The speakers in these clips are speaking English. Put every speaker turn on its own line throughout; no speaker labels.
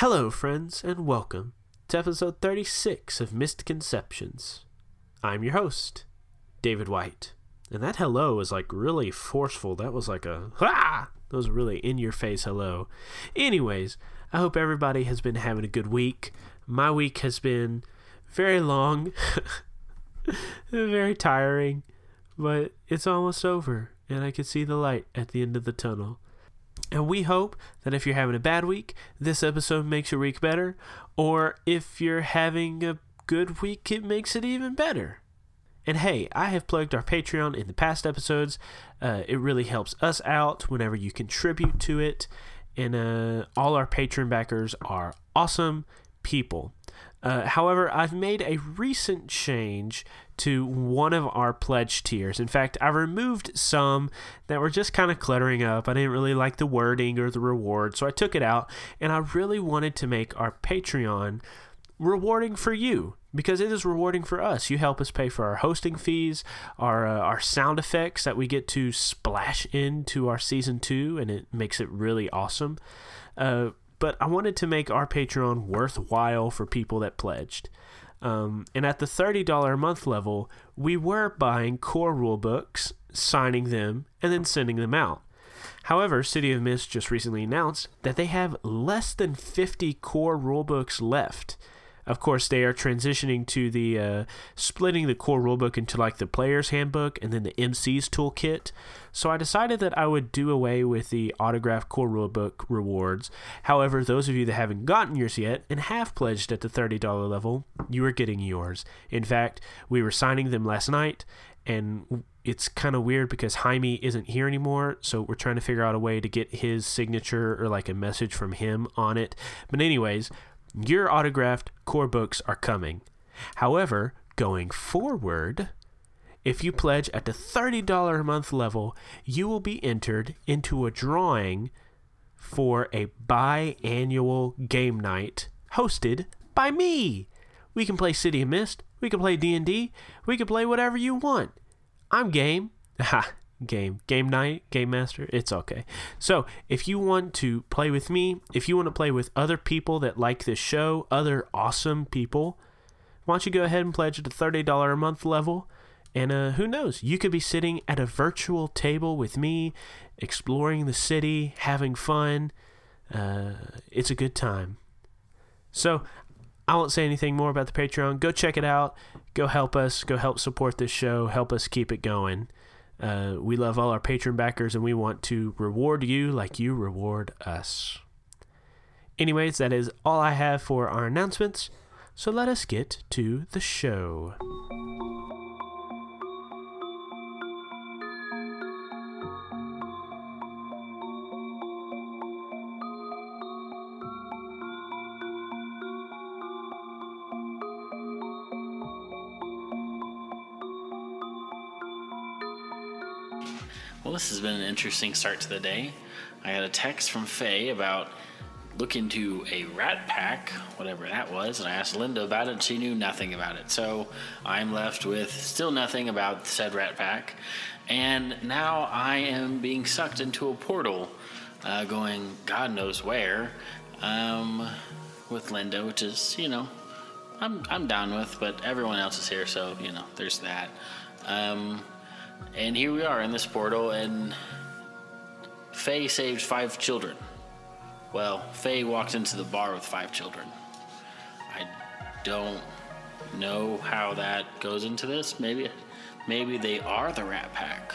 Hello, friends, and welcome to episode 36 of Misconceptions. I'm your host, David White. And that hello was like really forceful. That was like a ha! That was really in your face hello. Anyways, I hope everybody has been having a good week. My week has been very long, very tiring, but it's almost over, and I can see the light at the end of the tunnel. And we hope that if you're having a bad week, this episode makes your week better. Or if you're having a good week, it makes it even better. And hey, I have plugged our Patreon in the past episodes. Uh, it really helps us out whenever you contribute to it. And uh, all our Patreon backers are awesome people. Uh, however, I've made a recent change to one of our pledge tiers. In fact, I removed some that were just kind of cluttering up. I didn't really like the wording or the reward, so I took it out. And I really wanted to make our Patreon rewarding for you because it is rewarding for us. You help us pay for our hosting fees, our uh, our sound effects that we get to splash into our season two, and it makes it really awesome. Uh, but I wanted to make our Patreon worthwhile for people that pledged. Um, and at the $30 a month level, we were buying core rule books, signing them, and then sending them out. However, City of Mist just recently announced that they have less than 50 core rulebooks left. Of course, they are transitioning to the uh, splitting the core rulebook into like the player's handbook and then the MC's toolkit. So I decided that I would do away with the autograph core rulebook rewards. However, those of you that haven't gotten yours yet and have pledged at the $30 level, you are getting yours. In fact, we were signing them last night and it's kind of weird because Jaime isn't here anymore, so we're trying to figure out a way to get his signature or like a message from him on it. But anyways, your autographed core books are coming. However, going forward, if you pledge at the $30 a month level, you will be entered into a drawing for a biannual game night hosted by me. We can play City of Mist, we can play D&D, we can play whatever you want. I'm game. game. Game night, game master, it's okay. So, if you want to play with me, if you want to play with other people that like this show, other awesome people, why don't you go ahead and pledge at the $30 a month level? And uh, who knows, you could be sitting at a virtual table with me, exploring the city, having fun. Uh, it's a good time. So, I won't say anything more about the Patreon. Go check it out. Go help us. Go help support this show. Help us keep it going. Uh, we love all our patron backers and we want to reward you like you reward us. Anyways, that is all I have for our announcements. So let us get to the show.
This has been an interesting start to the day. I got a text from Faye about looking to a rat pack, whatever that was, and I asked Linda about it, she knew nothing about it. So I'm left with still nothing about said rat pack, and now I am being sucked into a portal, uh, going God knows where, um, with Linda, which is you know, I'm I'm down with, but everyone else is here, so you know, there's that. Um, and here we are in this portal, and Faye saved five children. Well, Faye walked into the bar with five children. I don't know how that goes into this. Maybe, maybe they are the Rat Pack.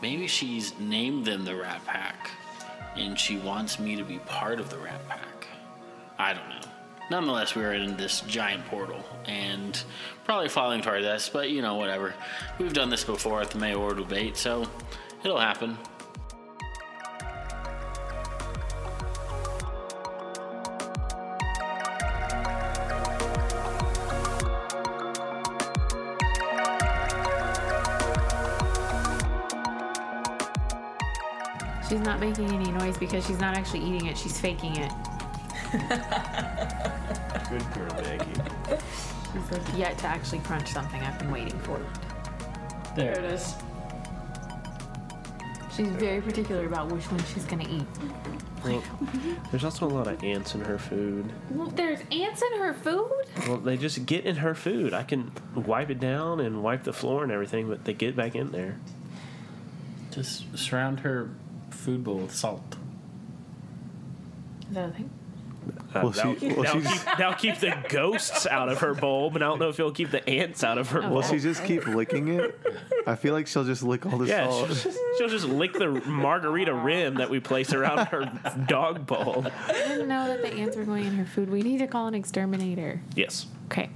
Maybe she's named them the Rat Pack, and she wants me to be part of the Rat Pack. I don't know. Nonetheless, we are in this giant portal and probably falling toward us, but you know, whatever. We've done this before at the mayoral debate, so it'll happen.
She's not making any noise because she's not actually eating it, she's faking it.
Good girl, Becky.
She's like yet to actually crunch something I've been waiting for.
There it is.
She's very particular about which one she's gonna eat.
Well, there's also a lot of ants in her food.
Well, there's ants in her food?
Well, they just get in her food. I can wipe it down and wipe the floor and everything, but they get back in there.
Just surround her food bowl with salt.
Is that a thing?
Uh,
Well,
that'll,
she- well,
that'll keep, that'll keep the ghosts out of her bowl, but I don't know if it'll keep the ants out of her bowl.
Will she just keep licking it? I feel like she'll just lick all the
Yeah, she'll she'll just lick the margarita rim that we place around her dog bowl.
I didn't know that the ants were going in her food. We need to call an exterminator.
Yes.
Okay.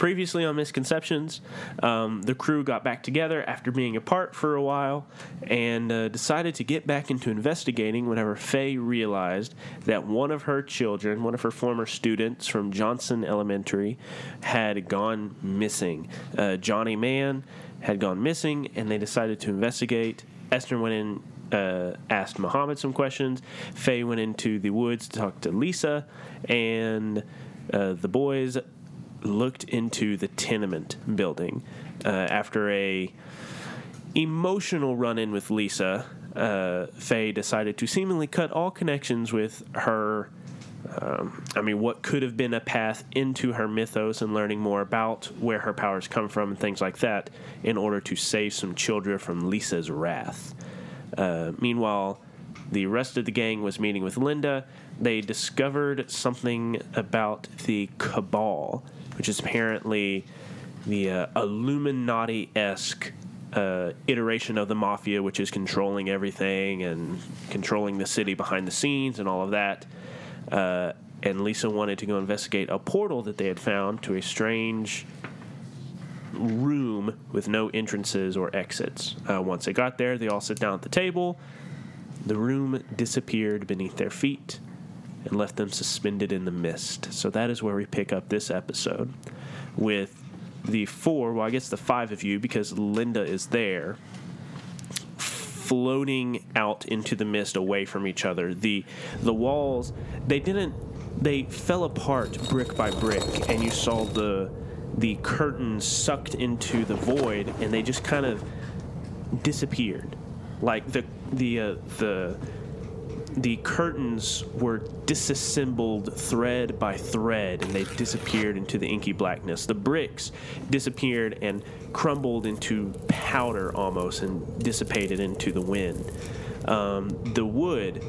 Previously on Misconceptions, um, the crew got back together after being apart for a while and uh, decided to get back into investigating whenever Faye realized that one of her children, one of her former students from Johnson Elementary, had gone missing. Uh, Johnny Mann had gone missing, and they decided to investigate. Esther went in uh, asked Muhammad some questions. Faye went into the woods to talk to Lisa, and uh, the boys looked into the tenement building uh, after a emotional run-in with Lisa. Uh, Faye decided to seemingly cut all connections with her. Um, I mean, what could have been a path into her mythos and learning more about where her powers come from and things like that, in order to save some children from Lisa's wrath. Uh, meanwhile, the rest of the gang was meeting with Linda. They discovered something about the Cabal, which is apparently the uh, Illuminati esque uh, iteration of the mafia, which is controlling everything and controlling the city behind the scenes and all of that. Uh, and Lisa wanted to go investigate a portal that they had found to a strange room with no entrances or exits. Uh, once they got there, they all sit down at the table. The room disappeared beneath their feet and left them suspended in the mist. So that is where we pick up this episode with the four, well, I guess the five of you, because Linda is there, floating out into the mist away from each other. The the walls they didn't they fell apart brick by brick, and you saw the the curtains sucked into the void, and they just kind of disappeared. Like the the uh, the the curtains were disassembled thread by thread and they disappeared into the inky blackness. The bricks disappeared and crumbled into powder almost and dissipated into the wind. Um, the wood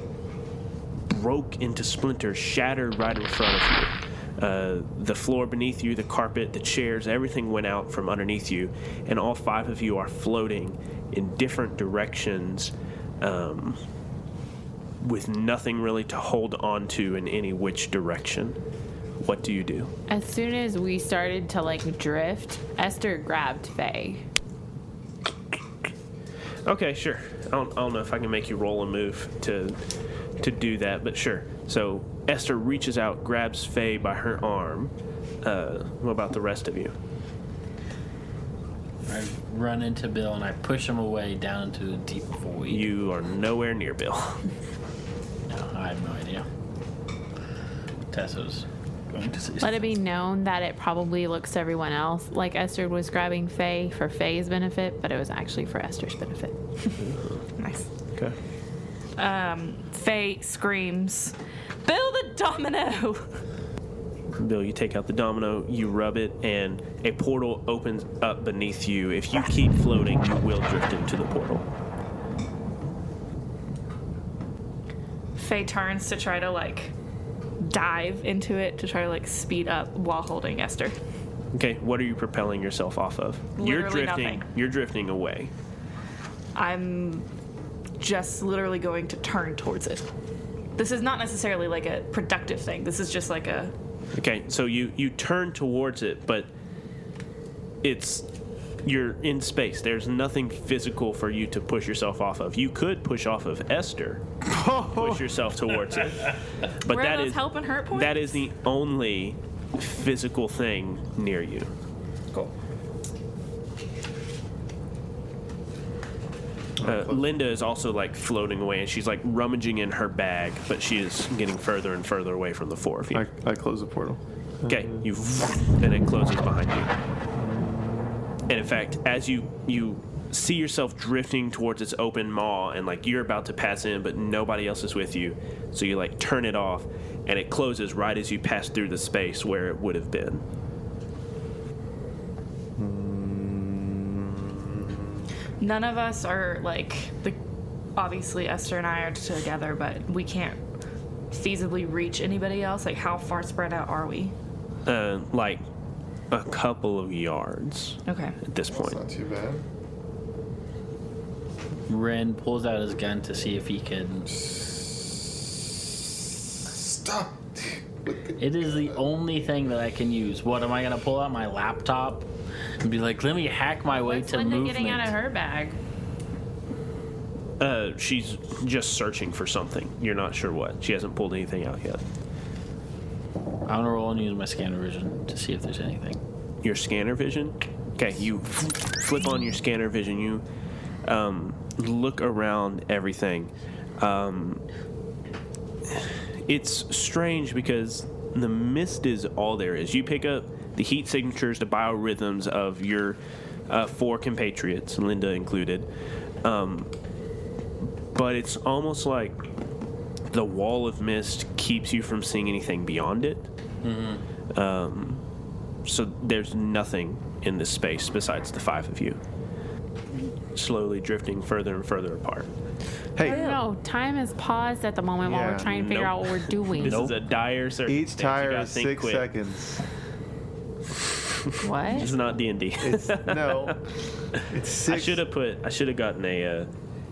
broke into splinters, shattered right in front of you. Uh, the floor beneath you, the carpet, the chairs, everything went out from underneath you, and all five of you are floating in different directions. Um, with nothing really to hold on to in any which direction. What do you do?
As soon as we started to like drift, Esther grabbed Faye.
Okay, sure. I don't, I don't know if I can make you roll a move to to do that, but sure. So Esther reaches out, grabs Faye by her arm. Uh, what about the rest of you?
I run into Bill and I push him away down into the deep void.
You are nowhere near Bill.
No, I have no idea. Tessa's going to say
Let it be known that it probably looks to everyone else like Esther was grabbing Faye for Faye's benefit, but it was actually for Esther's benefit.
Nice.
Okay.
Um, Faye screams, Build a domino!
Bill, you take out the domino, you rub it, and a portal opens up beneath you. If you keep floating, you will drift into the portal.
Faye turns to try to like dive into it to try to like speed up while holding Esther.
Okay, what are you propelling yourself off of? you're
Literally
drifting.
nothing.
You're drifting away.
I'm just literally going to turn towards it. This is not necessarily like a productive thing. This is just like a
Okay, so you you turn towards it, but it's you're in space. There's nothing physical for you to push yourself off of. You could push off of Esther, push yourself towards it, but
Where are
that
those
is
help and hurt points?
that is the only physical thing near you.
Cool.
Uh, Linda is also like floating away, and she's like rummaging in her bag, but she is getting further and further away from the four of you.
I, I close the portal.
Okay, you and it closes behind you. And in fact, as you you see yourself drifting towards its open maw, and like you're about to pass in, but nobody else is with you. So you like turn it off, and it closes right as you pass through the space where it would have been.
None of us are like the. Obviously, Esther and I are together, but we can't feasibly reach anybody else. Like, how far spread out are we?
Uh, like a couple of yards
Okay.
at this point.
Not too bad.
Ren pulls out his gun to see if he can.
Stop.
It is the only thing that I can use. What am I gonna pull out my laptop and be like, let me hack my way
What's
to
Linda
movement?
getting out of her bag?
Uh, she's just searching for something. You're not sure what. She hasn't pulled anything out yet.
I'm gonna roll and use my scanner vision to see if there's anything.
Your scanner vision. Okay, you flip on your scanner vision. You um, look around everything. Um, it's strange because the mist is all there is. You pick up the heat signatures, the biorhythms of your uh, four compatriots, Linda included. Um, but it's almost like the wall of mist keeps you from seeing anything beyond it. Um, so there's nothing in this space besides the five of you, slowly drifting further and further apart.
Hey,
No, time is paused at the moment while
Yeah,
we're trying to figure
nope.
out what we're doing.
This is a dire circumstance.
each
You
tire
gotta
is
think
six
quick.
seconds.
What?
It's not D and D.
It's no. It's
I
six.
should have put. I should have gotten a. Uh,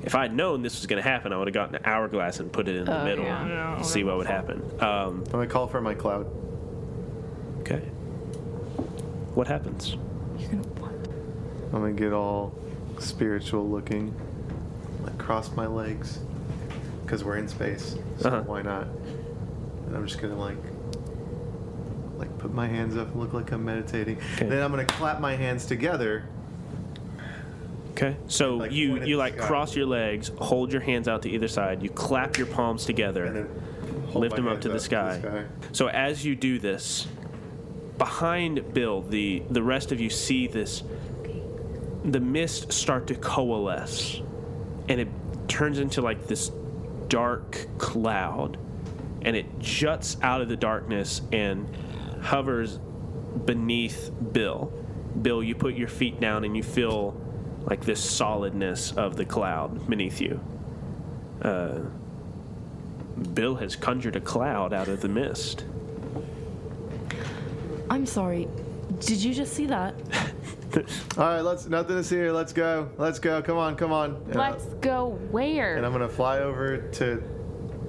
if I had known this was going to happen, I would have gotten an hourglass and put it in the
Oh,
middle.
yeah.
and See what would happen. Um,
I'm gonna call for my cloud.
Okay. What happens? You're gonna what?
I'm gonna get all spiritual looking. Like cross my legs, because we're in space. So
Uh-huh.
why not? And I'm just gonna like, like put my hands up and look like I'm meditating.
Okay.
Then I'm gonna clap my hands together.
Okay. So
Like
you you like
sky.
cross your legs, hold your hands out to either side. You clap your palms together.
And then hold
lift
my
them up
hands
to the sky.
sky.
So as you do this, behind Bill, the the rest of you see this the mist start to coalesce and it turns into like this dark cloud and it juts out of the darkness and hovers beneath Bill. Bill, you put your feet down and you feel like this solidness of the cloud beneath you. Uh, Bill has conjured a cloud out of the mist.
I'm sorry. Did you just see that?
All right, let's. Nothing to see here. Let's go. Let's go. Come on. Come on. And I-
Let's go where?
And I'm gonna fly over to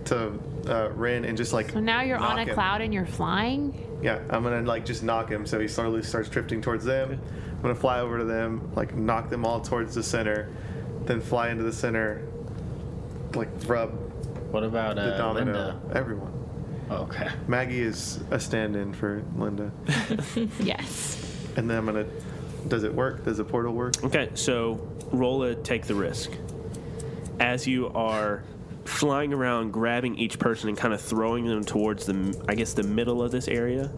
to uh, Rin and just like.
so now you're on a
him.
cloud and you're flying?
Yeah, I'm gonna like just knock him so he slowly starts drifting towards them. I'm gonna fly over to them, like knock them all towards the center, then fly into the center, like rub
What about
the
uh,
domino.
Linda?
Everyone.
Okay.
Maggie is a stand-in for Linda,
Yes.
and then I'm gonna. Does it work? Does the portal work?
Okay, so roll a take the risk. As you are flying around, grabbing each person and kind of throwing them towards the, I guess, the middle of this area.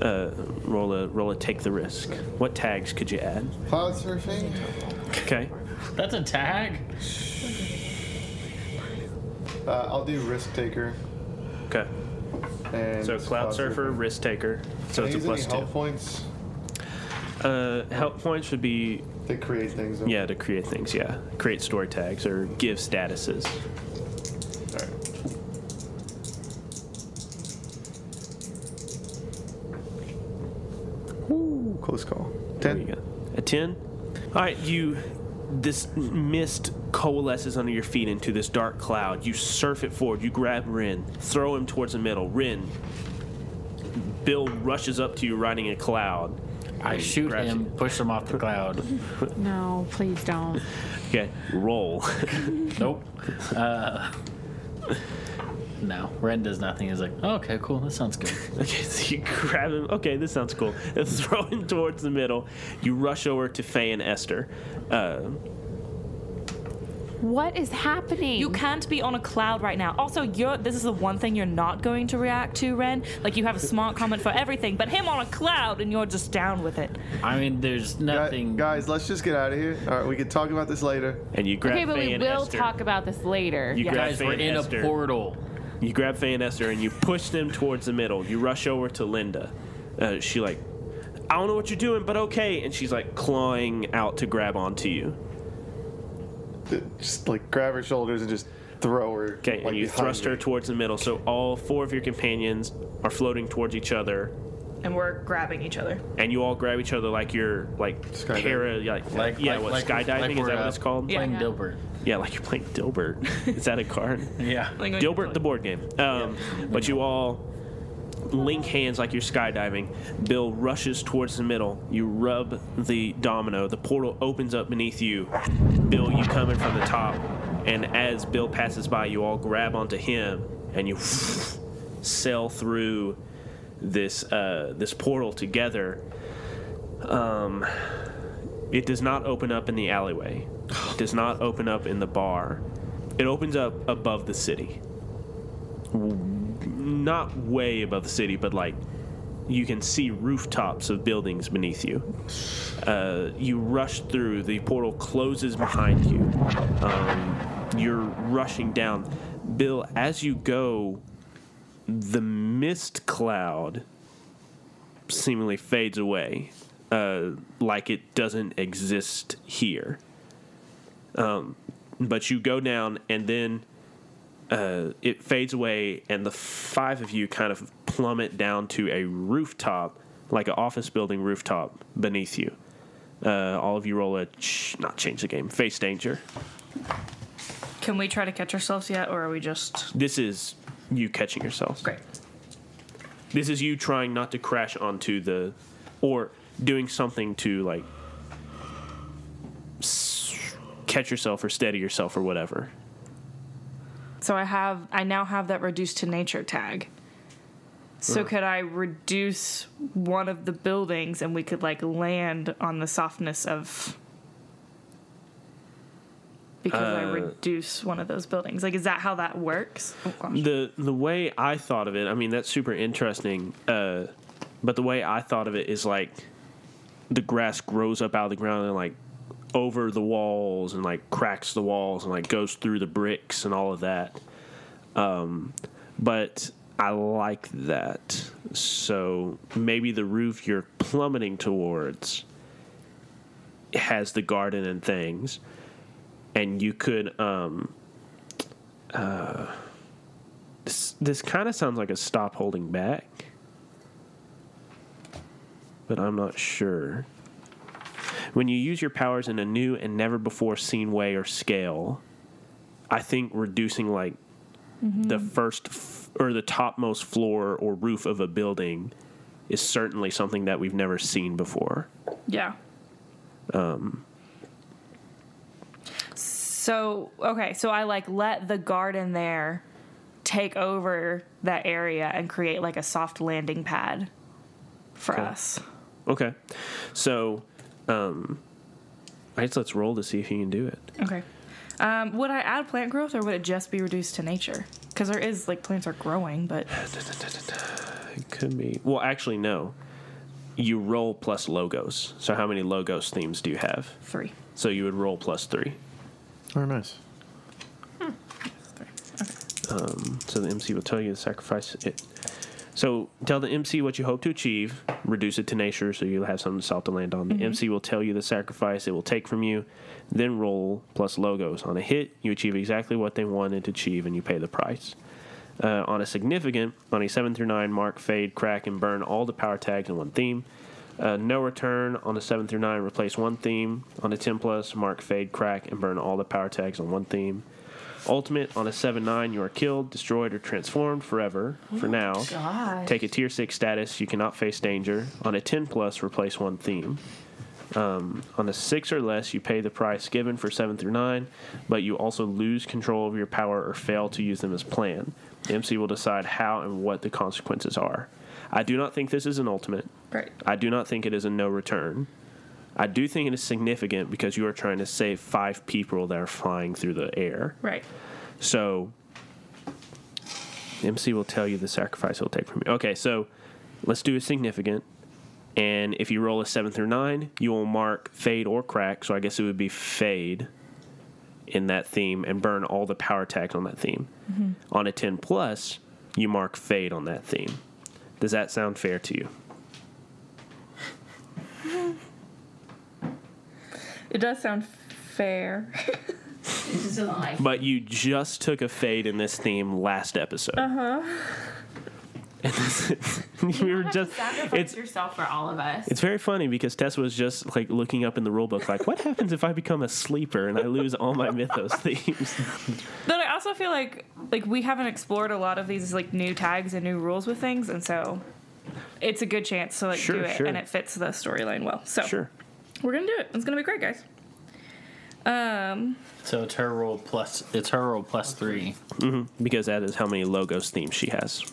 Uh, roll a roll a take the risk. What tags could you add?
Cloud surfing.
Okay,
That's a tag.
Uh, I'll do risk taker.
okay.
And
So cloud surfer, risk taker. So
Can I
it's a
use
plus
any
two.
health points.
Uh, help points would be
to create things. don't
yeah to create things. Yeah, create story tags or give statuses.
All right. Ooh, close call.
There you
Ten.
go. A 10? All right, you. This mist coalesces under your feet into this dark cloud. You surf it forward. You grab Rin, throw him towards the middle. Rin. Bill rushes up to you riding a cloud.
I shoot
grabs
him,
you.
push him off the cloud.
No, please don't.
Okay, roll.
nope. Uh, no. Ren does nothing. He's like, oh, okay, cool. That sounds good.
okay, so you grab him. Okay, this sounds cool. And throw him towards the middle. You rush over to Faye and Esther. Uh,
What is happening?
You can't be on a cloud right now. Also, you're this is the one thing you're not going to react to, Ren. Like you have a smart comment for everything, but him on a cloud and you're just down with it.
I mean, there's nothing.
Guys, let's just get out of here. All right, we can talk about this later.
And you grab
Okay, but
Faye
we will
Esther.
talk about this later.
You
Yeah.
grab
Guys,
Faye
we're in
Esther.
a portal.
You grab Faye and Esther and you push them towards the middle. You rush over to Linda. Uh, she like, I don't know what you're doing, but okay. And she's like clawing out to grab onto you.
Just like grab her shoulders and just throw her.
Okay,
like,
and you
behind
thrust her
me.
towards the middle. So all four of your companions are floating towards each other,
And we're grabbing each other.
and you all grab each other like you're like
Skydiving.
para, like,
Like-
yeah,
like-
what
like-
skydiving
like
is that what
uh,
it's called?
Yeah.
Playing
Yeah.
Dilbert.
Yeah, like you're playing Dilbert. is that a card?
Yeah.
Like,
Dilbert, the board game. Um, But you all link hands like you're skydiving. Bill rushes towards the middle. You rub the domino. The portal opens up beneath you. Bill, you come in from the top. And as Bill passes by, you all grab onto him and you sail through this uh, this portal together. Um, it does not open up in the alleyway. It does not open up in the bar. It opens up above the city. Not way above the city, but like you can see rooftops of buildings beneath you. Uh, you rush through, the portal closes behind you. Um, you're rushing down. Bill, as you go, the mist cloud seemingly fades away, uh, like it doesn't exist here. Um, but you go down, and then uh, it fades away, and the five of you kind of plummet down to a rooftop, like an office building rooftop beneath you. Uh, all of you roll a ch- not change the game face danger.
Can we try to catch ourselves yet, or are we just
This is you catching yourselves.
great?
This is you trying not to crash onto the, or doing something to like s- catch yourself or steady yourself or whatever.
So I have I now have that reduced to nature tag. So could I reduce one of the buildings and we could like land on the softness of because I
Uh,
reduce one of those buildings. Like is that how that works? Oh, gosh.
the the way I thought of it, I mean that's super interesting. Uh, but the way I thought of it is like the grass grows up out of the ground and like over the walls and like cracks the walls and like goes through the bricks and all of that. Um, but I like that. So maybe the roof you're plummeting towards has the garden and things, and you could um, this this kind of sounds like a stop holding back, but I'm not sure. When you use your powers in a new and never before seen way or scale, I think reducing like the first f- or the topmost floor or roof of a building is certainly something that we've never seen before.
Yeah. Um. So okay, so I like let the garden there take over that area and create like a soft landing pad for
Okay.
us.
Okay, so um, I guess let's roll to see if you can do it.
Okay. Um, would I add plant growth or would it just be reduced to nature? Because there is like plants are growing, but
It could be. Well, actually, no. You roll plus logos. So how many logos themes do you have?
three.
So you would roll plus three.
Oh, nice. Um.
So the MC will tell you to sacrifice it. So tell the MC what you hope to achieve. Reduce it to nature, so you'll have something solid to land on. The MC will tell you the sacrifice it will take from you. Then roll plus logos. On a hit, you achieve exactly what they wanted to achieve, and you pay the price. Uh, on a significant, on a seven through nine, mark, fade, crack, and burn all the power tags in one theme. Uh, no return on a seven through nine, replace one theme. On a ten plus, mark, fade, crack, and burn all the power tags on one theme. Ultimate on a 7 9, you are killed, destroyed, or transformed forever. For now, take a tier 6 status, you cannot face danger. On a 10 plus, replace one theme. Um, on a 6 or less, you pay the price given for 7 through 9, but you also lose control of your power or fail to use them as planned. The MC will decide how and what the consequences are. I do not think this is an ultimate.
Great.
I do not think it is a no return. I do think it is significant because you are trying to save five people that are flying through the air.
Right.
So MC will tell you the sacrifice he'll take from you. Okay, so let's do a significant. And if you roll a seven through nine, you will mark fade or crack. So I guess it would be fade in that theme and burn all the power tags on that theme. Mm-hmm. On a 10 plus, you mark fade on that theme. Does that sound fair to you?
It does sound fair.
But you just took a fade in this theme last episode. Uh huh. we were just. It's
yourself for all of us.
It's very funny because Tessa was just like looking up in the rule book, like, what happens if I become a sleeper and I lose all my mythos themes?
But I also feel like like we haven't explored a lot of these like new tags and new rules with things, and so it's a good chance to like
Sure,
do it,
sure.
and it fits the storyline well. So
Sure.
We're gonna do it. It's gonna be great, guys. Um,
So it's her roll plus. It's her roll plus three.
Because that is how many logos themes she has.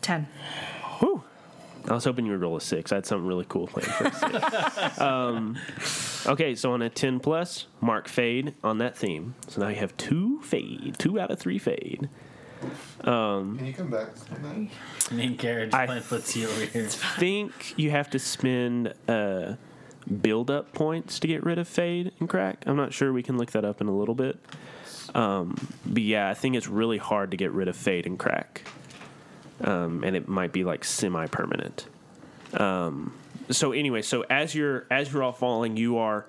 ten.
Whew. I was hoping you would roll a six. I had something really cool planned for a six. um, okay, so on a 10 plus, mark fade on that theme. So now you have two fade, two out of three fade.
Can you come back on that?
Me and Carriage
I-
playing footsie over here.
think you have to spend uh, build up points to get rid of fade and crack. I'm not sure. We can look that up in a little bit. Um, but yeah, I think it's really hard to get rid of fade and crack, um, and it might be like semi permanent. Um, so anyway, so as you're as you're all falling, you are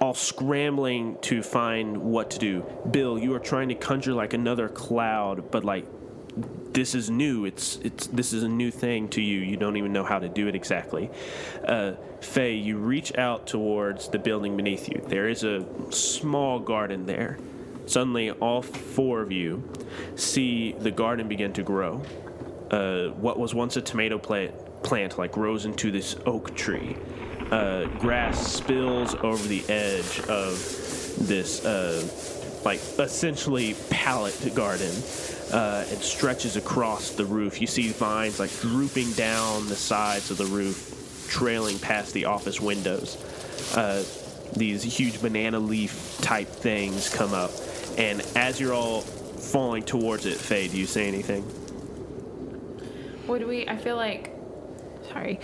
all scrambling to find what to do. Bill, you are trying to conjure like another cloud, but like this is new. It's it's this is a new thing to you. You don't even know how to do it exactly. Uh, Faye, you reach out towards the building beneath you. There is a small garden there. Suddenly, all four of you see the garden begin to grow. Uh, what was once a tomato plant, plant like grows into this oak tree. Uh, grass spills over the edge of this uh, like essentially pallet garden uh, and stretches across the roof. You see vines like drooping down the sides of the roof, trailing past the office windows. Uh, these huge banana leaf type things come up, and as you're all falling towards it, Faye, do you say anything?
Would we? I feel like. Sorry.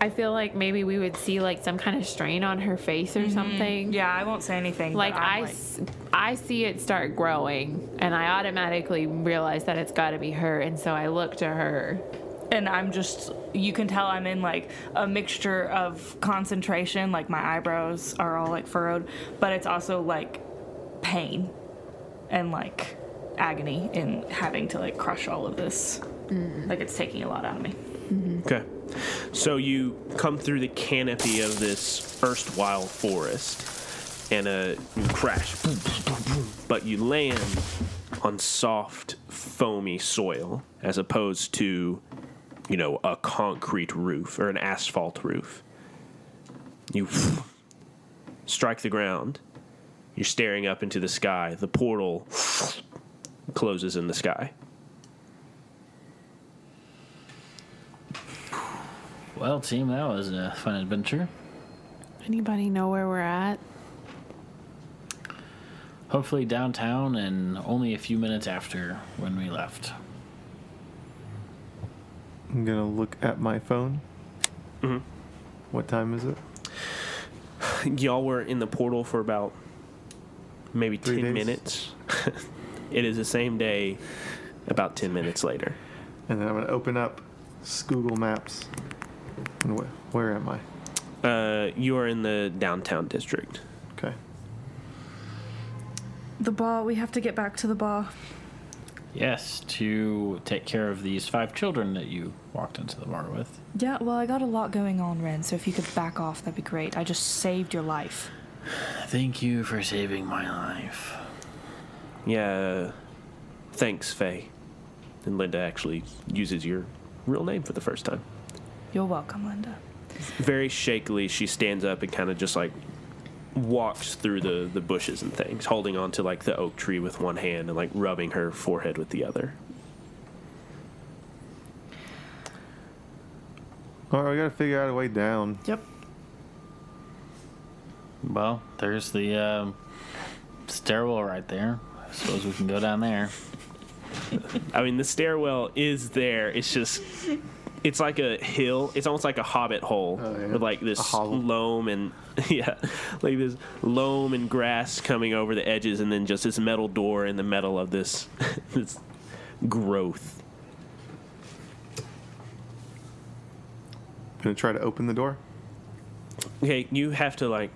I feel like maybe we would see like some kind of strain on her face or mm-hmm. something.
Yeah, I won't say anything.
Like I, s- I see it start growing, and I automatically realize that it's got to be her, and so I look to her.
and I'm just you can tell I'm in like a mixture of concentration, like my eyebrows are all like furrowed, but it's also like pain and like agony in having to like crush all of this. Mm. Like it's taking a lot out of me.
Okay. So you come through the canopy of this erstwhile forest and uh, you crash, but you land on soft, foamy soil as opposed to, you know, a concrete roof or an asphalt roof. You strike the ground. You're staring up into the sky. The portal closes in the sky.
Well, team, that was a fun adventure.
Anybody know where we're at?
Hopefully downtown and only a few minutes after when we left.
I'm gonna look at my phone.
Mhm.
What time is it?
y'all were in the portal for about maybe
Three
10
days?
minutes. it is the same day, about 10 minutes later.
And then I'm gonna open up Google Maps. And wh- where am I?
Uh, you are in the downtown district.
Okay.
The bar, we have to get back to the bar.
Yes, to take care of these five children that you walked into the bar with.
Yeah, well, I got a lot going on, Ren, so if you could back off, that'd be great. I just saved your life.
Thank you for saving my life.
Yeah, thanks, Faye. And Linda actually uses your real name for the first time.
You're welcome, Linda.
Very shakily, she stands up and kind of just like walks through the, the bushes and things, holding on to like the oak tree with one hand and like rubbing her forehead with the other.
All right, we gotta figure out a way down.
Yep.
Well, there's the um, stairwell right there. I suppose we can go down there.
I mean, the stairwell is there. It's just, it's like a hill. It's almost like a hobbit hole
Oh, yeah.
with like this loam and yeah, like this loam and grass coming over the edges, and then just this metal door in the middle of this this growth.
Gonna try to open the door.
Okay, you have to like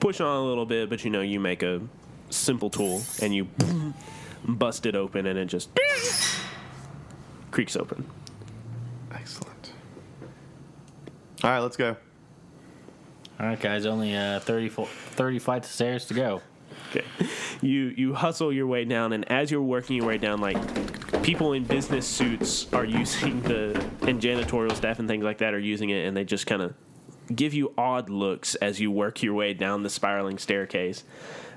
push on a little bit, but you know you make a simple tool and you bust it open, and it just creaks open.
Excellent. All right, let's go.
All right, guys, only uh, 30, fo- 30 flights of stairs to go.
Okay. You you hustle your way down, and as you're working your way down, like people in business suits are using the and janitorial staff and things like that are using it, and they just kind of give you odd looks as you work your way down the spiraling staircase.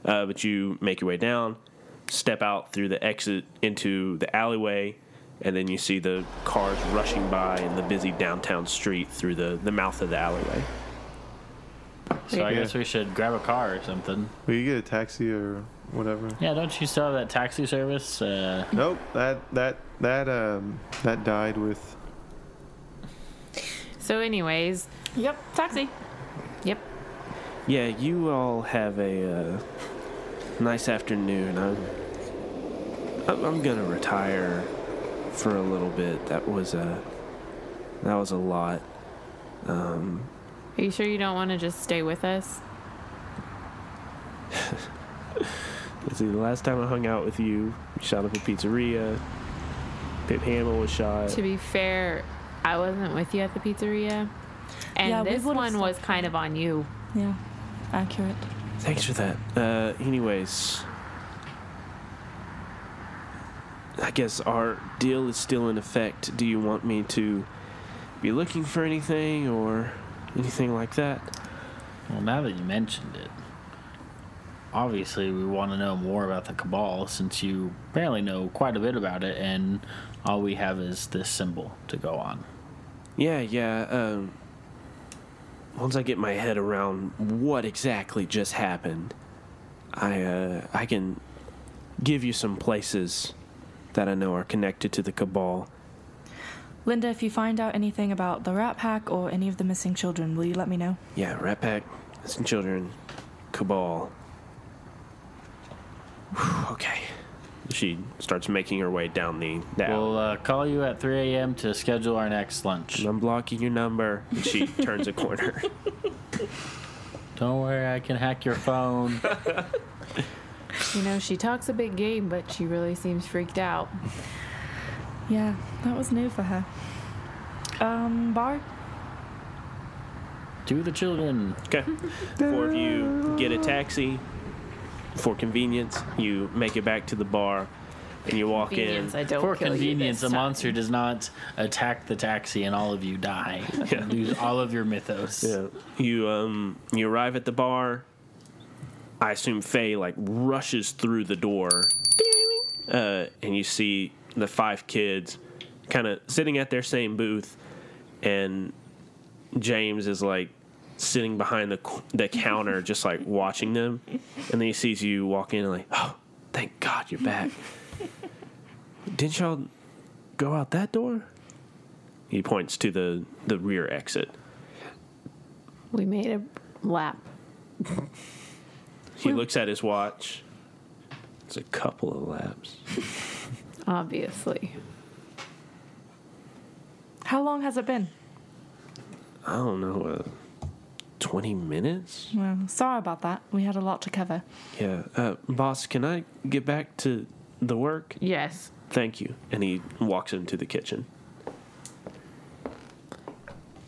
Uh, but you make your way down, step out through the exit into the alleyway, and then you see the cars rushing by in the busy downtown street through the, the mouth of the alleyway.
So I
Yeah.
guess we should grab a car or something.
Will you get a taxi or whatever?
Yeah, don't you still have that taxi service? Uh,
Nope. That that that um that died with.
So, anyways,
Yep. Taxi.
yep.
Yeah, you all have a uh, nice afternoon. I'm, I'm I'm gonna retire for a little bit. That was a that was a lot.
Are you sure you don't want to just stay with us?
Let's see, the last time I hung out with you, you shot up a pizzeria. Pip Hamill was shot.
To be fair, I wasn't with you at the pizzeria. And
Yeah,
this one was kind of on you.
Yeah. Accurate.
Thanks for that. Uh, anyways, I guess our deal is still in effect. Do you want me to be looking for anything or anything like that?
well, now that you mentioned it, obviously we want to know more about the Cabal since you apparently know quite a bit about it, and all we have is this symbol to go on.
Yeah, yeah. Um, once I get my head around what exactly just happened, I uh, I can give you some places that I know are connected to the cabal.
Linda, if you find out anything about the Rat Pack or any of the missing children, will you let me know?
Yeah, Rat Pack, missing children, cabal. Whew, okay. She starts making her way down the. the.
We'll uh, call you at 3 a.m. to schedule our next lunch.
I'm blocking your number. And she turns a corner.
Don't worry, I can hack your phone.
You know, she talks a big game, but she really seems freaked out.
Yeah, that was new for her. Um, bar?
to the children.
Okay. Four of you get a taxi. For convenience, you make it back to the bar, and you walk in.
I don't
For convenience, a monster does not attack the taxi and all of you die. Lose all of your mythos.
Yeah. You um you arrive at the bar. I assume Faye like rushes through the door, uh, and you see the five kids kind of sitting at their same booth, and James is like sitting behind the the counter, just like watching them, and then he sees you walk in and like, oh, thank God you're back. Didn't y'all go out that door? He points to the the rear exit.
We made a lap.
He looks at his watch. It's a couple of laps.
Obviously.
How long has it been?
I don't know, uh, 20 minutes?
Well, sorry about that. We had a lot to cover.
Yeah. Uh, boss, can I get back to the work?
Yes.
Thank you. And he walks into the kitchen.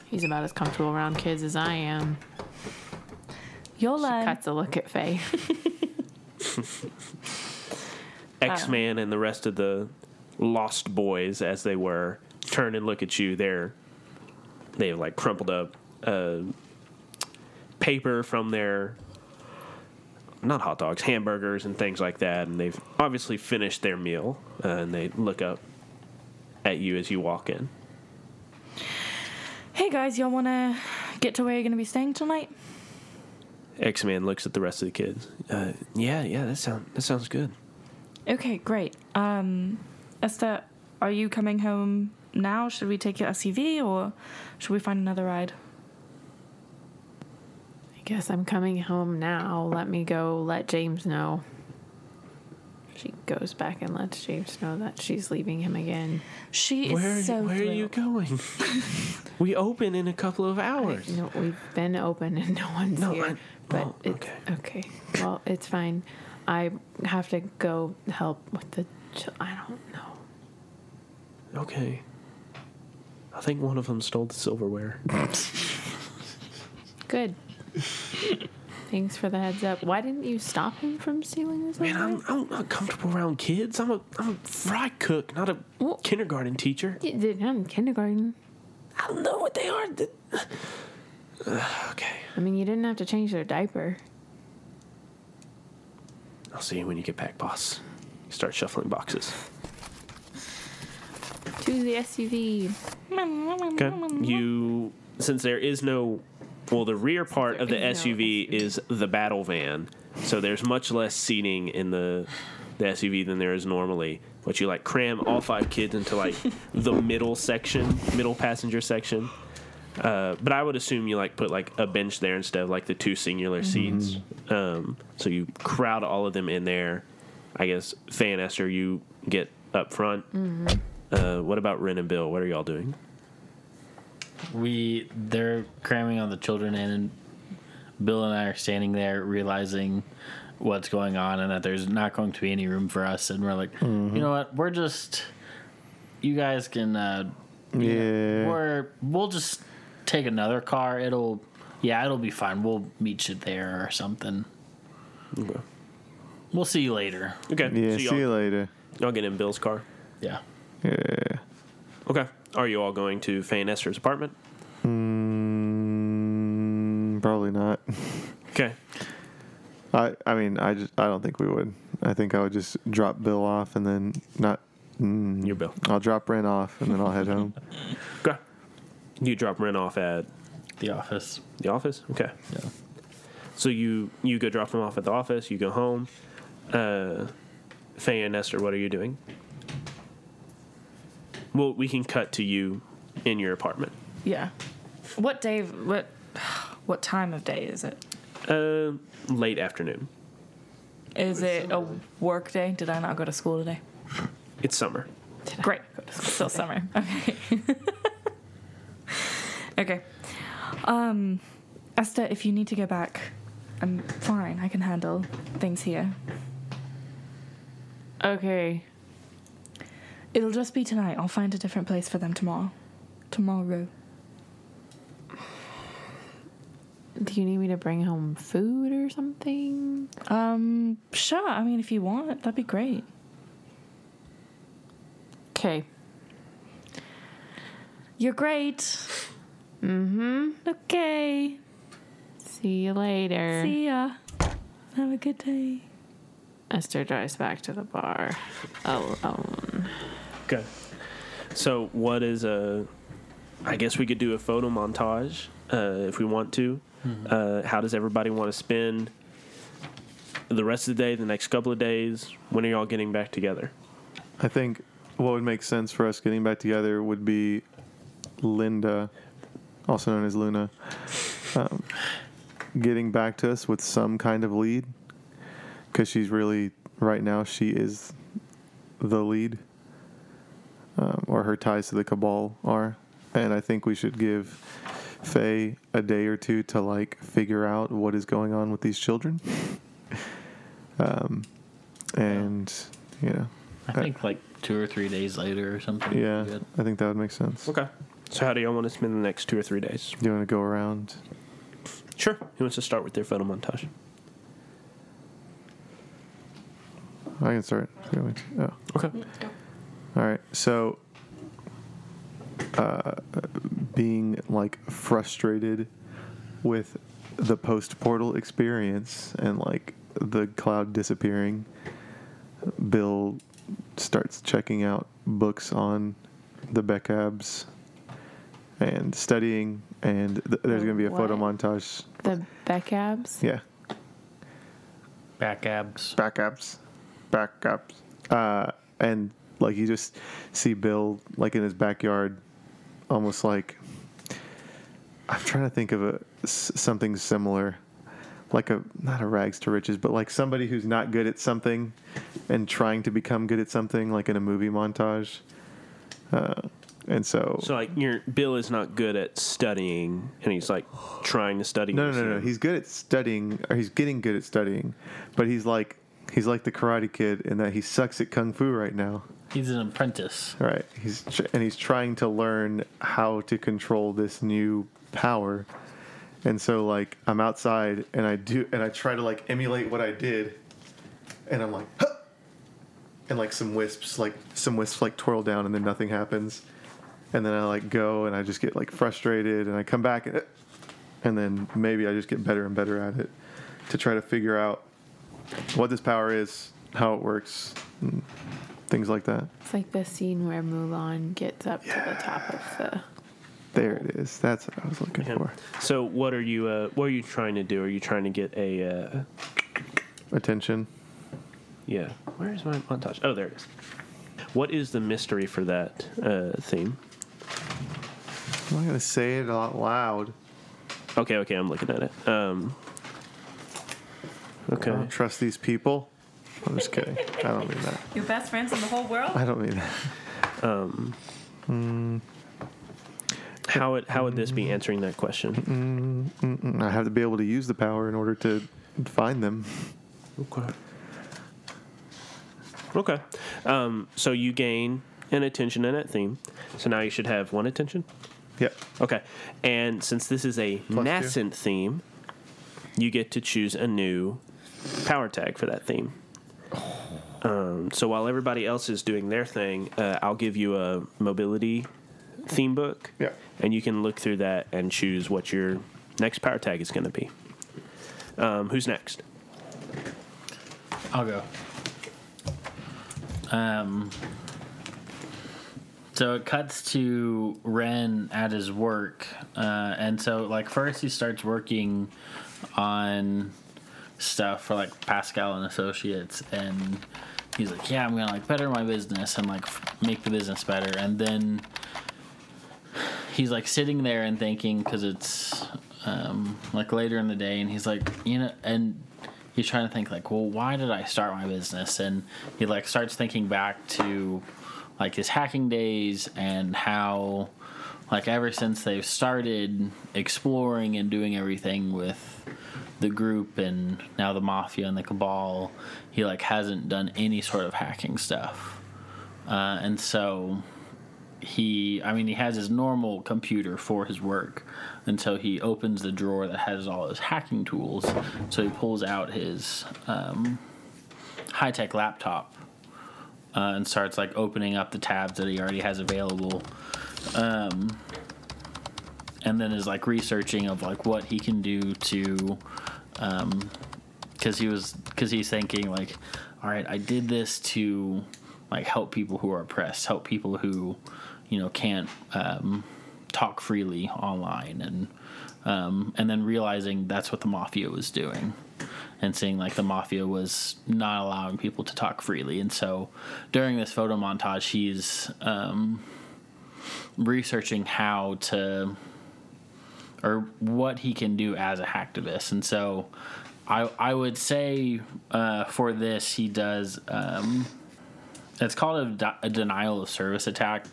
He's about as comfortable around kids as I am.
You'll
She cuts a look at Faye.
X Man and the rest of the lost boys, as they were, turn and look at you. They're they have like crumpled up uh, paper from their not hot dogs, hamburgers, and things like that, and they've obviously finished their meal. Uh, and they look up at you as you walk in.
Hey guys, y'all wanna get to where you're gonna be staying tonight?
X Man looks at the rest of the kids. Uh, yeah, yeah, that sound that sounds good.
Okay, great. Um, Esther, are you coming home now? Should we take your SUV or should we find another ride?
I guess I'm coming home now. Let me go let James know. She goes back and lets James know that she's leaving him again.
She is
Where
so
where are you going? we open in a couple of hours.
No, we've been open and no one's
No,
here.
I-
but
oh,
it's
okay.
okay. Well, it's fine. I have to go help with the. Ch- I don't know.
Okay. I think one of them stole the silverware.
Good. Thanks for the heads up. Why didn't you stop him from stealing his
Man, I'm, I'm not comfortable around kids. I'm a I'm a fry cook, not a
Well-
kindergarten teacher.
Not in kindergarten.
I don't know what they are. Uh, okay,
I mean, you didn't have to change their diaper.
I'll see you when you get back, boss. Start shuffling boxes.
To the SUV.
Okay. You since there is no well, the rear part of the SUV is the battle van, so there's much less seating in the the SUV than there is normally. But you like cram all five kids into like the middle section, middle passenger section. Uh, but I would assume you like put like a bench there instead of like the two singular seats. Um, so you crowd all of them in there. I guess Faye and Esther, you get up front. Uh, what about Ren and Bill? What are y'all doing?
We they're cramming all the children in, and Bill and I are standing there realizing what's going on and that there's not going to be any room for us. And we're like, you know what? We're just you guys can. Uh,
Yeah.
We're we'll just take another car. It'll yeah, it'll be fine. We'll meet you there or something.
Okay.
We'll see you later.
Okay.
Yeah,
so
see
y'all,
later.
y'all get in Bill's car.
Yeah.
Yeah.
Okay. Are you all going to Faye and Esther's apartment?
Mm, probably not.
Okay.
I I mean I just I don't think we would. I think I would just drop Bill off and then not. Mm,
Your Bill.
I'll drop Ren off and then I'll head home.
Okay. You drop Ren off at
The office.
the office. Okay.
Yeah.
So you you go drop him off at the office. You go home. Uh, Faye and Esther, what are you doing? Well, we can cut to you in your apartment.
Yeah. What day? What? What time of day is it?
Uh, late afternoon.
Is it a work day? Did I not go to school today?
It's summer.
Great. Still summer. Okay. okay. Um, Esther, if you need to go back, I'm fine. I can handle things here.
Okay.
It'll just be tonight. I'll find a different place for them tomorrow. Tomorrow.
Do you need me to bring home food or something?
Um, sure. I mean, if you want, that'd be great.
Okay.
You're great.
Mm-hmm.
Okay.
See you later.
See ya. Have a good day.
Esther drives back to the bar alone.
Okay. So what is a? I guess we could do a photo montage uh, if we want to. Uh, how does everybody want to spend the rest of the day, the next couple of days? When are y'all getting back together?
I think what would make sense for us getting back together would be Linda, also known as Luna, um, getting back to us with some kind of lead because she's really right now she is the lead, um, or her ties to the cabal are, and I think we should give Faye a day or two to like figure out what is going on with these children. um, and you know,
I think like two or three days later or something.
yeah. I think that would make sense.
Okay. So how do y'all want to spend the next two or three days?
Do you want to go around?
Sure. Who wants to start with their photo montage?
I can start. if you want me to. Oh.
Okay.
All right. So, uh, being like frustrated with the post portal experience and like the cloud disappearing, Bill starts checking out books on the Bacabs and studying, and th- there's going to be a photo montage.
The back abs.
Yeah,
Back abs.
backups, backups, uh, and like you just see Bill like in his backyard, almost like I'm trying to think of a s- something similar, like a not a rags to riches, but like somebody who's not good at something and trying to become good at something, like in a movie montage. Uh, and so,
So like your Bill is not good at studying, and he's like trying to study.
no, no, no, no. He's good at studying, or he's getting good at studying, but he's like he's like the Karate Kid in that he sucks at kung fu right now.
He's an apprentice.
Right. He's tr- and he's trying to learn how to control this new power. And so like I'm outside and I do and I try to like emulate what I did and I'm like huh! and like some wisps like some wisps like twirl down and then nothing happens. And then I like go and I just get like frustrated and I come back and and then maybe I just get better and better at it to try to figure out what this power is, how it works, and things like that.
It's like the scene where Mulan gets up to the top of the.
There it is. That's what I was looking
Yeah.
for.
So what are you? Uh, what are you trying to do? Are you trying to get a? Uh,
Attention.
yeah. Where is my montage? Oh, there it is. What is the mystery for that uh, theme?
I'm not gonna say it out loud.
Okay, okay, I'm looking at it. Um,
I
okay.
don't trust these people. I'm just kidding. I don't mean that.
Your best friends in the whole world?
I don't mean that.
um How would how would this be answering that question?
Mm, I have to be able to use the power in order to find them.
Okay. Okay. Um, so you gain an attention in that theme. So now you should have one attention.
Yep.
Okay. And since this is a
two.
nascent theme, you get to choose a new power tag for that theme. Um, so while everybody else is doing their thing, uh, I'll give you a mobility theme book.
Yeah.
And you can look through that and choose what your next power tag is going to be. Um, who's next?
I'll go. Um. So it cuts to Ren at his work, uh, and so like first he starts working on stuff for like Pascal and Associates, and he's like, "Yeah, I'm gonna like better my business and like f- make the business better," and then he's like sitting there and thinking because it's um, like later in the day, and he's like, you know, and he's trying to think like, well, why did I start my business? And he like starts thinking back to like his hacking days and how like ever since they've started exploring and doing everything with the group and now the mafia and the cabal, he like hasn't done any sort of hacking stuff. Uh, and so he i mean he has his normal computer for his work and so he opens the drawer that has all his hacking tools so he pulls out his um, high-tech laptop uh, and starts like opening up the tabs that he already has available. Um, and then is like researching of like what he can do to because he was because he's thinking like all right i did this to like help people who are oppressed help people who you know can't um, talk freely online and um, and then realizing that's what the mafia was doing and seeing like the mafia was not allowing people to talk freely and so during this photo montage he's um, researching how to or what he can do as a hacktivist. And so I I would say uh, for this he does um, it's called a, a denial of service attack.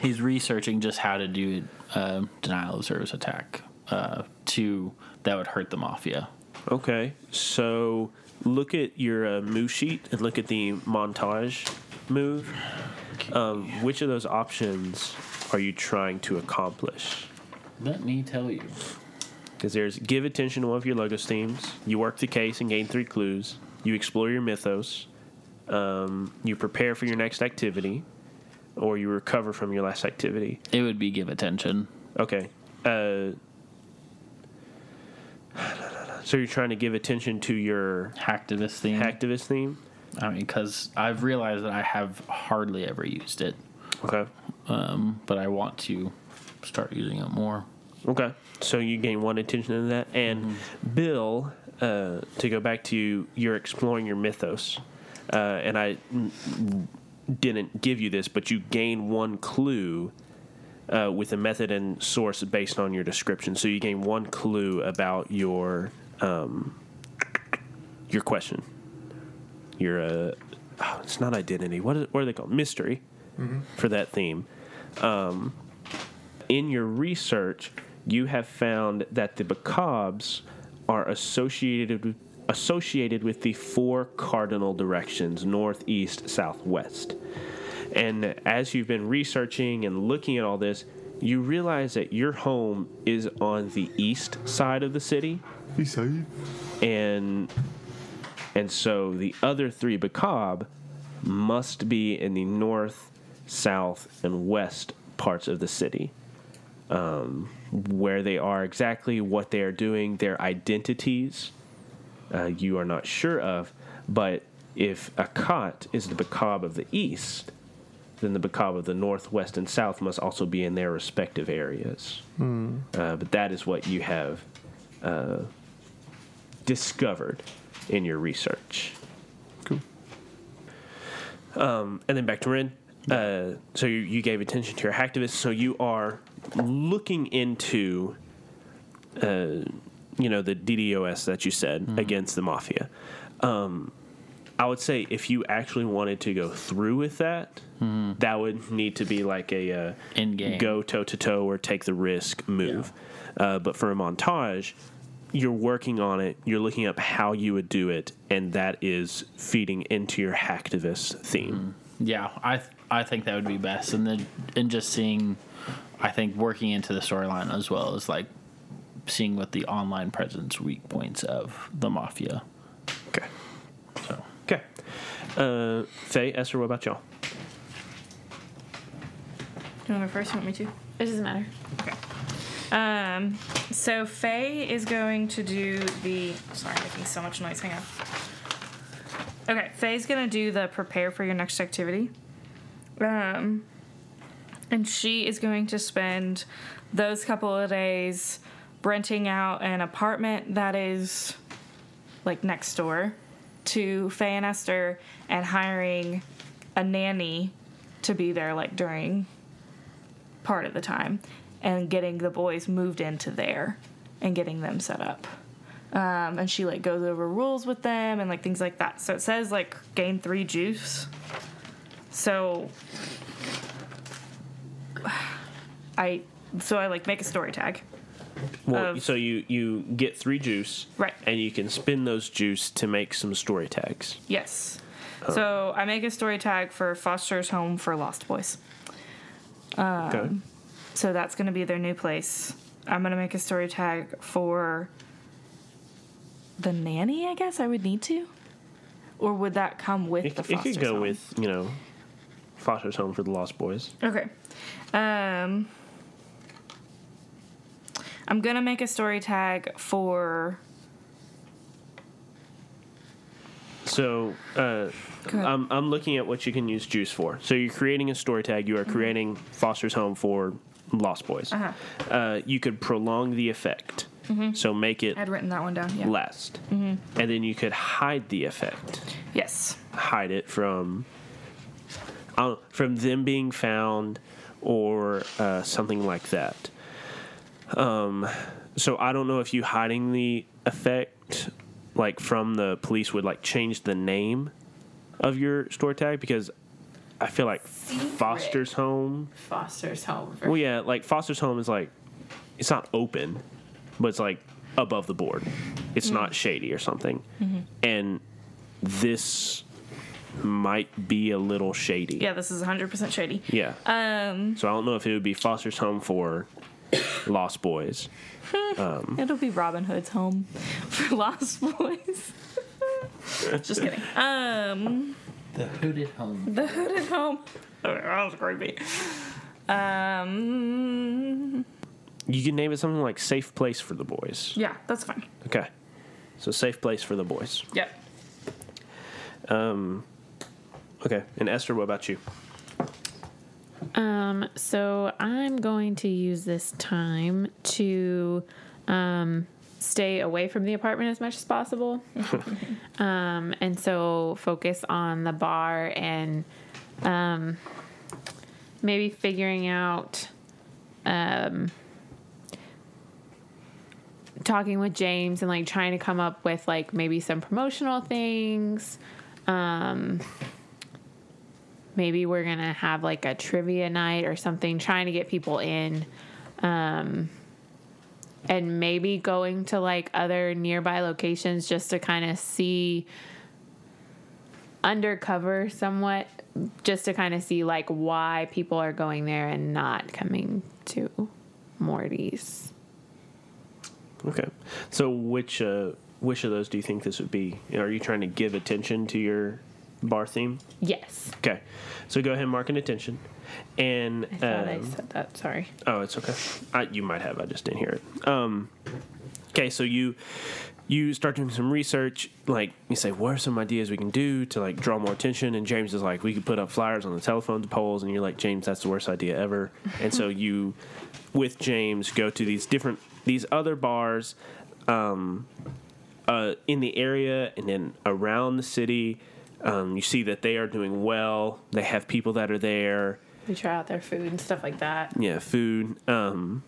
He's researching just how to do a denial of service attack uh, to that would hurt the mafia.
Okay, so look at your uh, move sheet and look at the montage move. Um, which of those options are you trying to accomplish?
Let me tell you.
Because there's give attention to one of your Logos themes, you work the case and gain three clues, you explore your mythos, um, you prepare for your next activity, or you recover from your last activity.
It would be give attention.
Okay. Uh, so you're trying to give attention to your
Hacktivist theme.
activist theme?
I mean, because I've realized that I have hardly ever used it,
Okay.
um, but I want to start using it more.
Okay, so you gain one attention in that, and Bill, uh, to go back to you, you're exploring your mythos, uh, and I didn't give you this, but you gain one clue uh, with a method and source based on your description. So you gain one clue about your um, your question. Your uh, oh, it's not identity. What is what are they called? Mystery for that theme Um, in your research, you have found that the Bacabs are associated with, associated with the four cardinal directions north, east, south, west. And as you've been researching and looking at all this, you realize that your home is on the east side of the city, East side. and and so the other three Bacab must be in the north, south, and west parts of the city where they are exactly, what they are doing, their identities, uh, you are not sure of. But if Akat is the Bacab of the east, then the Bacab of the north, west, and south must also be in their respective areas. Uh, but that is what you have uh, discovered in your research.
Cool.
Um, and then back to Ren. Uh, so you, you gave attention to your hacktivists. So you are looking into, uh, you know, the DDoS that you said against the mafia. Um, I would say if you actually wanted to go through with that, that would need to be like a uh,
In-game.
go toe to toe or take the risk move. Uh, but for a montage, you're working on it. You're looking up how you would do it, and that is feeding into your hacktivist theme.
Yeah, I I think that would be best, and then and just seeing, I think working into the storyline as well as like seeing what the online presence weak points of the mafia.
Okay.
So
Uh, Faye, Esther, what about y'all?
You want to go first? You want me to?
It doesn't matter. Okay.
Um, so Faye is going to do the. Sorry, I'm making so much noise. Hang on. Okay, Faye's gonna do the prepare for your next activity. Um, and she is going to spend those couple of days renting out an apartment that is like next door to Faye and Esther and hiring a nanny to be there like during part of the time and getting the boys moved into there and getting them set up. Um, and she like goes over rules with them and like things like that. So it says like gain three juice. So I so I like make a story tag.
Well,
Of-
so you you get three juice,
Right.
And you can spin those juice to make some story tags.
Yes. So I make a story tag for Foster's Home for Lost Boys. Um,
okay.
So that's going to be their new place. I'm going to make a story tag for the nanny, I guess I would need to. Or would that come with
It,
the
it could go
Home?
with you know, Foster's Home for the Lost Boys.
Okay. Um I'm going to make a story tag for
So uh, I'm I'm looking at what you can use juice for. So you're creating a story tag. You are creating Foster's Home for Lost Boys.
Uh-huh.
Uh, you could prolong the effect. So make it
I'd written that one down. Yeah.
last, and then you could hide the effect.
Yes.
hide it from uh, from them being found or uh, something like that. Um, so I don't know if you hiding the effect like from the police would like change the name of your story tag because I feel like Foster's home.
Foster's home.
Well, yeah, like Foster's home is like it's not open, but it's like above the board. It's not shady or something, and this might be a little shady.
Yeah, this is 100% shady.
Yeah.
Um
So I don't know if it would be Foster's home for Lost Boys.
It'll be Robin Hood's home for Lost Boys. Just kidding. Um,
the hooded home.
the hooded home. Oh, that was creepy. Um,
You can name it something like Safe Place for the Boys.
yeah, that's fine.
Okay. So Safe Place for the Boys.
Yep.
Okay. And Esther, what about you?
Um, so I'm going to use this time to um, stay away from the apartment as much as possible. um, and so focus on the bar and um, maybe figuring out um, talking with James and like trying to come up with like maybe some promotional things. Um, maybe we're gonna have like a trivia night or something, trying to get people in. Um, and maybe going to like other nearby locations just to kind of see undercover somewhat just to kind of see like why people are going there and not coming to Morty's.
Okay. So which uh, which of those do you think this would be? Are you trying to give attention to your bar theme?
Yes.
Okay. So go ahead and mark an attention. And
I thought I
um,
said that. Sorry.
Oh, it's okay. I, you might have. I just didn't hear it. Um, okay, so you you start doing some research. Like you say, what are some ideas we can do to like draw more attention? And James is like, we could put up flyers on the telephone poles. And you're like, James, that's the worst idea ever. and so you, with James, go to these different these other bars. Um, uh, in the area and then around the city, um, you see that they are doing well. They have people that are there
We try out their food and stuff like that.
yeah, food. Um,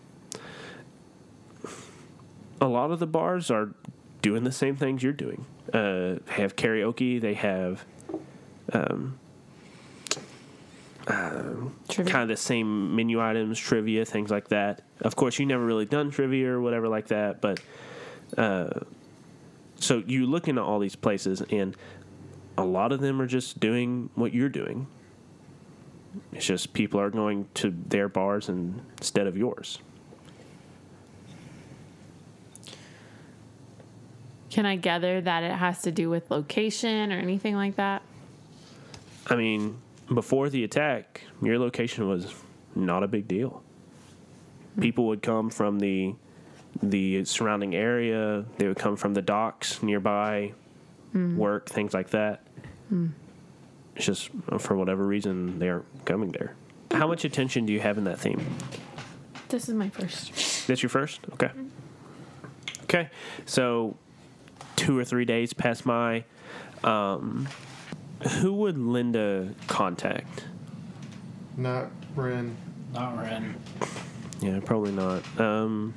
a lot of the bars are doing the same things you're doing. Uh, have karaoke. They have
Trivia.
kind of the same menu items, trivia, things like that. Of course, you never really done trivia or whatever like that, but uh, so you look into all these places, and a lot of them are just doing what you're doing. It's just people are going to their bars instead of yours.
Can I gather that it has to do with location or anything like that?
I mean, before the attack, your location was not a big deal. Hmm. People would come from the the surrounding area. They would come from the docks nearby, work things like that. It's just uh, for whatever reason they aren't coming there. How much attention do you have in that theme?
This is my first.
That's your first? Okay. Okay. So two or three days pass by. Um, who would Linda contact?
Not Ren.
Not Ren.
Yeah, probably not. Um,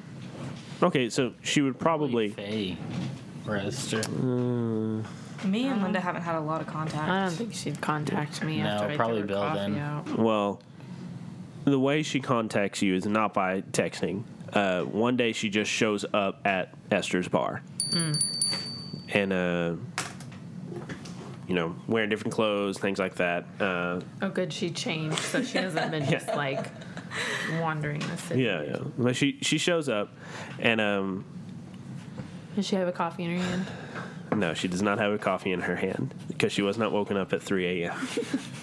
okay, so she would probably.
Faye. Or Esther.
Me and Linda haven't had a lot of contact.
I don't think she'd contact me
No,
after I
probably
threw her
Bill
coffee
then.
out.
Well, the way she contacts you is not by texting. Uh, one day she just shows up at Esther's bar, and uh, you know, wearing different clothes, things like that. Uh,
Oh, good. She changed, so she hasn't been just like wandering the city.
yeah, yeah. But she she shows up, and um,
Does she have a coffee in her hand?
No, she does not have a coffee in her hand because she was not woken up at 3 a.m.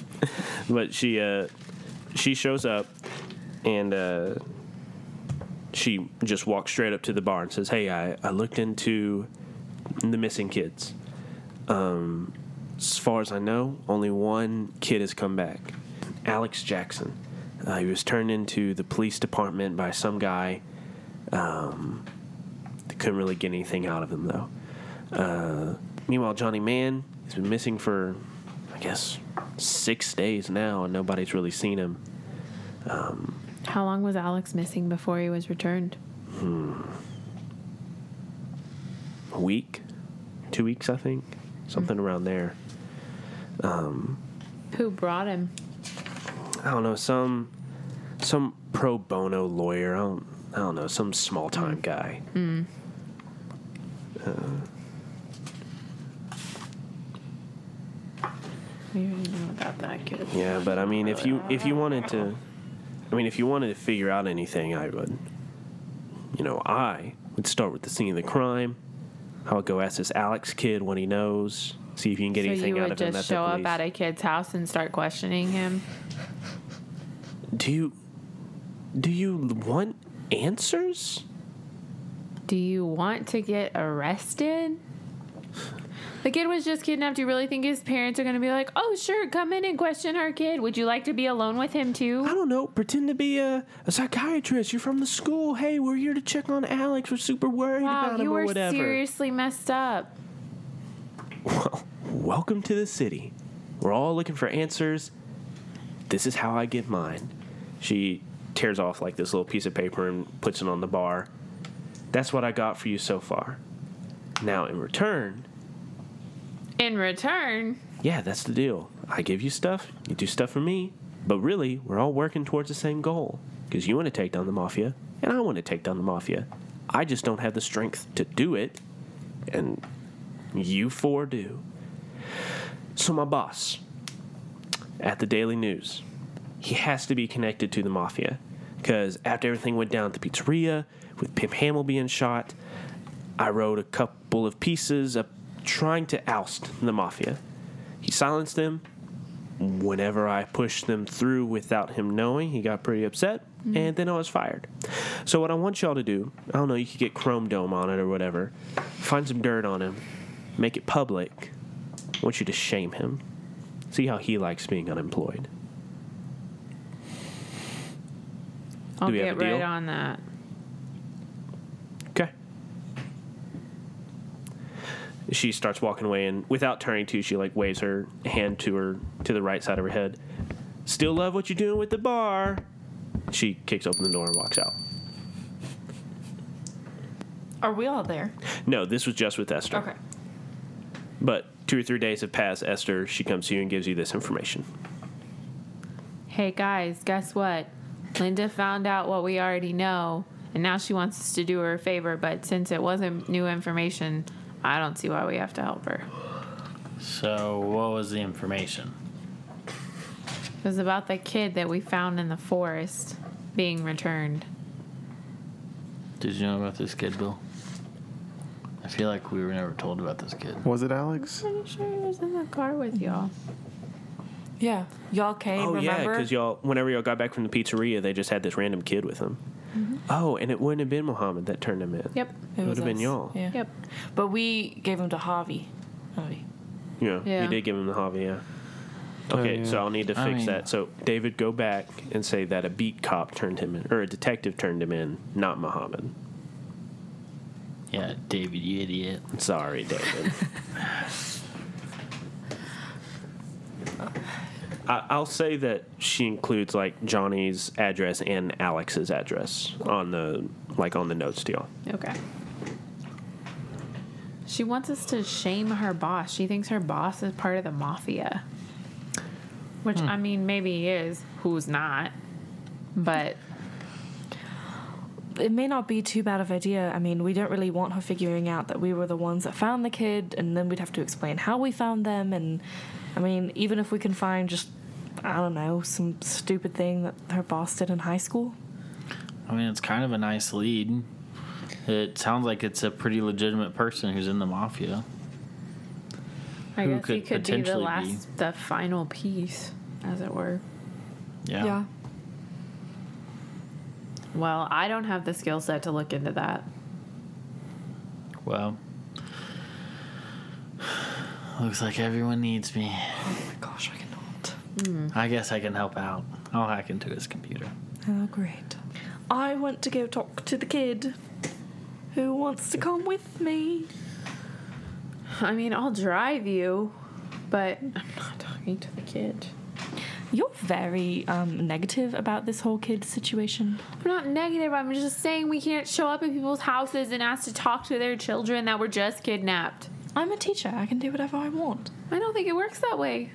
but she uh, she shows up and uh, she just walks straight up to the bar and says, "Hey, I, I looked into the missing kids. Um, as far as I know, only one kid has come back. Alex Jackson. Uh, he was turned into the police department by some guy. Um, couldn't really get anything out of him though." Uh, meanwhile, Johnny Mann has been missing for, I guess, six days now, and nobody's really seen him.
How long was Alex missing before he was returned? Hmm.
A week, two weeks, I think, something hmm. around there.
Um, Who brought him?
I don't know some some pro bono lawyer. I don't I don't know some small time guy. Hmm.
Uh, we already know about that kid.
Yeah, but I mean, if you if you wanted to, I mean, if you wanted to figure out anything, I would. You know, I would start with the scene of the crime. I would go ask this Alex kid what he knows. See if you can get
So
anything
you
out
would
of him
just show up at a kid's house and start questioning him?
do you do you want answers?
Do you want to get arrested? The kid was just kidnapped. Do you really think his parents are going to be like, oh, sure, come in and question our kid? Would you like to be alone with him too?"
I don't know. Pretend to be a, a psychiatrist. You're from the school. Hey, we're here to check on Alex. We're super worried
Wow,
about him
you
or
were seriously messed up.
Well, welcome to the city. We're all looking for answers. This is how I get mine. She tears off like this little piece of paper and puts it on the bar. That's what I got for you so far. Now, in return,
In return,
yeah, that's the deal. I give you stuff, you do stuff for me, but really, we're all working towards the same goal. Because you want to take down the mafia, and I want to take down the mafia. I just don't have the strength to do it, and you four do. So, my boss at the Daily News, he has to be connected to the mafia. Because after everything went down at the pizzeria, with Pimp Hamill being shot, I wrote a couple of pieces of trying to oust the mafia. He silenced them. Whenever I pushed them through without him knowing, he got pretty upset, mm-hmm. and then I was fired. So what I want y'all to do, I don't know, you could get Chrome Dome on it or whatever. Find some dirt on him, make it public. I want you to shame him. See how he likes being unemployed.
I'll
Do we
get
have a deal?
right on that.
She starts walking away, and without turning to, she like waves her hand to her to the right side of her head. Still love what you're doing with the bar. She kicks open the door and walks out.
Are we all there?
No, this was just with Esther.
Okay.
But two or three days have passed. Esther, she comes to you and gives you this information.
Hey guys, guess what? Linda found out what we already know, and now she wants us to do her a favor, but since it wasn't new information, I don't see why we have to help her.
So, what was the information?
It was about the kid that we found in the forest being returned.
Did you know about this kid, Bill? I feel like we were never told about this kid.
Was it Alex?
I'm Pretty sure he was in the car with y'all.
Yeah. Y'all came,
oh yeah,
remember?
because y'all, whenever y'all got back from the pizzeria, they just had this random kid with them. Oh, and it wouldn't have been Muhammad that turned him in.
Yep.
It would have been y'all.
Yeah.
Yep.
But we gave him to Javi. Javi.
Yeah,
Yeah.
you did give him the hobby, yeah. Oh, okay,
yeah.
so I'll need to
I
fix
mean-
that. So David, go back and say that a beat cop turned him in, or a detective turned him in, not Muhammad.
Yeah, David, you idiot.
Sorry, David. I, I'll say that she includes like Johnny's address and Alex's address on the like on the notes to y'all.
Okay. She wants us to shame her boss. She thinks her boss is part of the mafia. Which, hmm. I mean, maybe he is. Who's not? But
It may not be too bad of idea. I mean, we don't really want her figuring out that we were the ones that found the kid, and then we'd have to explain how we found them. And I mean, even if we can find just, I don't know, some stupid thing that her boss did in high school.
I mean, it's kind of a nice lead. It sounds like it's a pretty legitimate person who's in the mafia.
I
Who
guess he
could
could be the
potentially
last, the final piece, as it were.
Yeah. Yeah.
Well, I don't have the skill set to look into that.
Well, looks like everyone needs me.
Oh my gosh, I cannot.
I guess I can help out. I'll hack into his computer.
Oh, great. I want to go talk to the kid. Who wants to come with me?
I mean, I'll drive you, but I'm not talking to the kid.
You're very um, negative about this whole kid situation.
I'm not negative. I'm just saying we can't show up at people's houses and ask to talk to their children that were just kidnapped.
I'm a teacher. I can do whatever I want.
I don't think it works that way.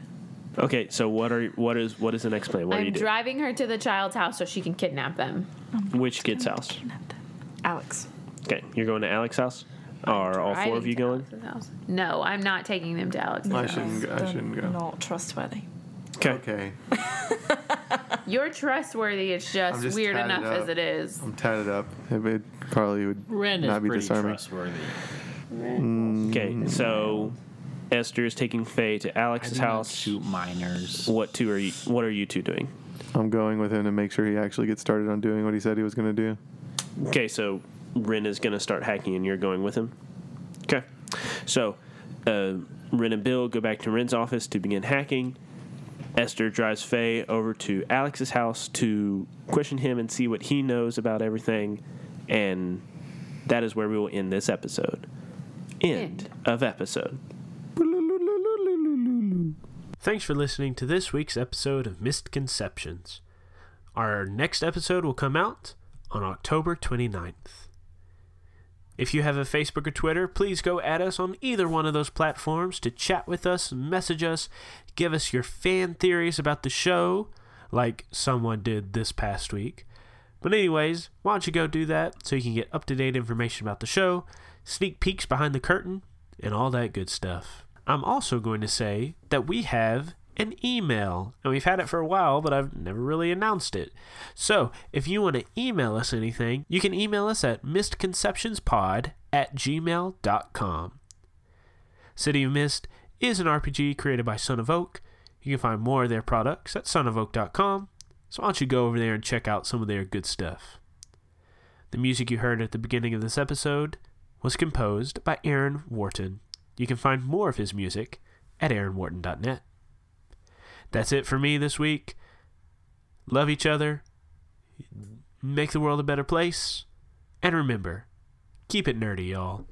Okay, so what are what is what is the next plan? What are you
I'm
doing?
driving her to the child's house so she can kidnap them.
Which kid's house?
Them. Alex.
Okay, you're going to Alex's house. Are all four of
Driving
you
to
going?
Alex's house. No, I'm not taking them to Alex's
I
house.
shouldn't go. I shouldn't go.
Not trustworthy.
Okay.
Okay.
You're trustworthy. It's just,
I'm just
weird
tatted
enough
up.
as it is.
I'm tatted up. It would probably would
Ren is
not be
pretty
disarming.
trustworthy. Mm.
Okay, so Esther is taking Faye to Alex's
do
house.
shoot minors.
What two are you? What are you two doing?
I'm going with him to make sure he actually gets started on doing what he said he was going to do.
Okay, so Ren is going to start hacking, and you're going with him. Okay, so
uh, Ren and Bill go back to Ren's office to begin hacking. Esther drives Faye over to Alex's house to question him and see what he knows about everything. And that is where we will end this episode. End,
End.
of episode.
Thanks for listening to this week's episode of Misconceptions. Our next episode will come out on October 29th. If you have a Facebook or Twitter, please go at us on either one of those platforms to chat with us, message us, give us your fan theories about the show, like someone did this past week. But, anyways, why don't you go do that so you can get up to date information about the show, sneak peeks behind the curtain, and all that good stuff. I'm also going to say that we have an email, and we've had it for a while, but I've never really announced it. So, if you want to email us anything, you can email us at misconceptionspod at gmail.com. City of Mist is an RPG created by Son of Oak. You can find more of their products at sonofoak.com, so why don't you go over there and check out some of their good stuff. The music you heard at the beginning of this episode was composed by Aaron Wharton. You can find more of his music at aaronwharton.net. That's it for me this week. Love each other, make the world a better place, and remember, keep it nerdy, y'all.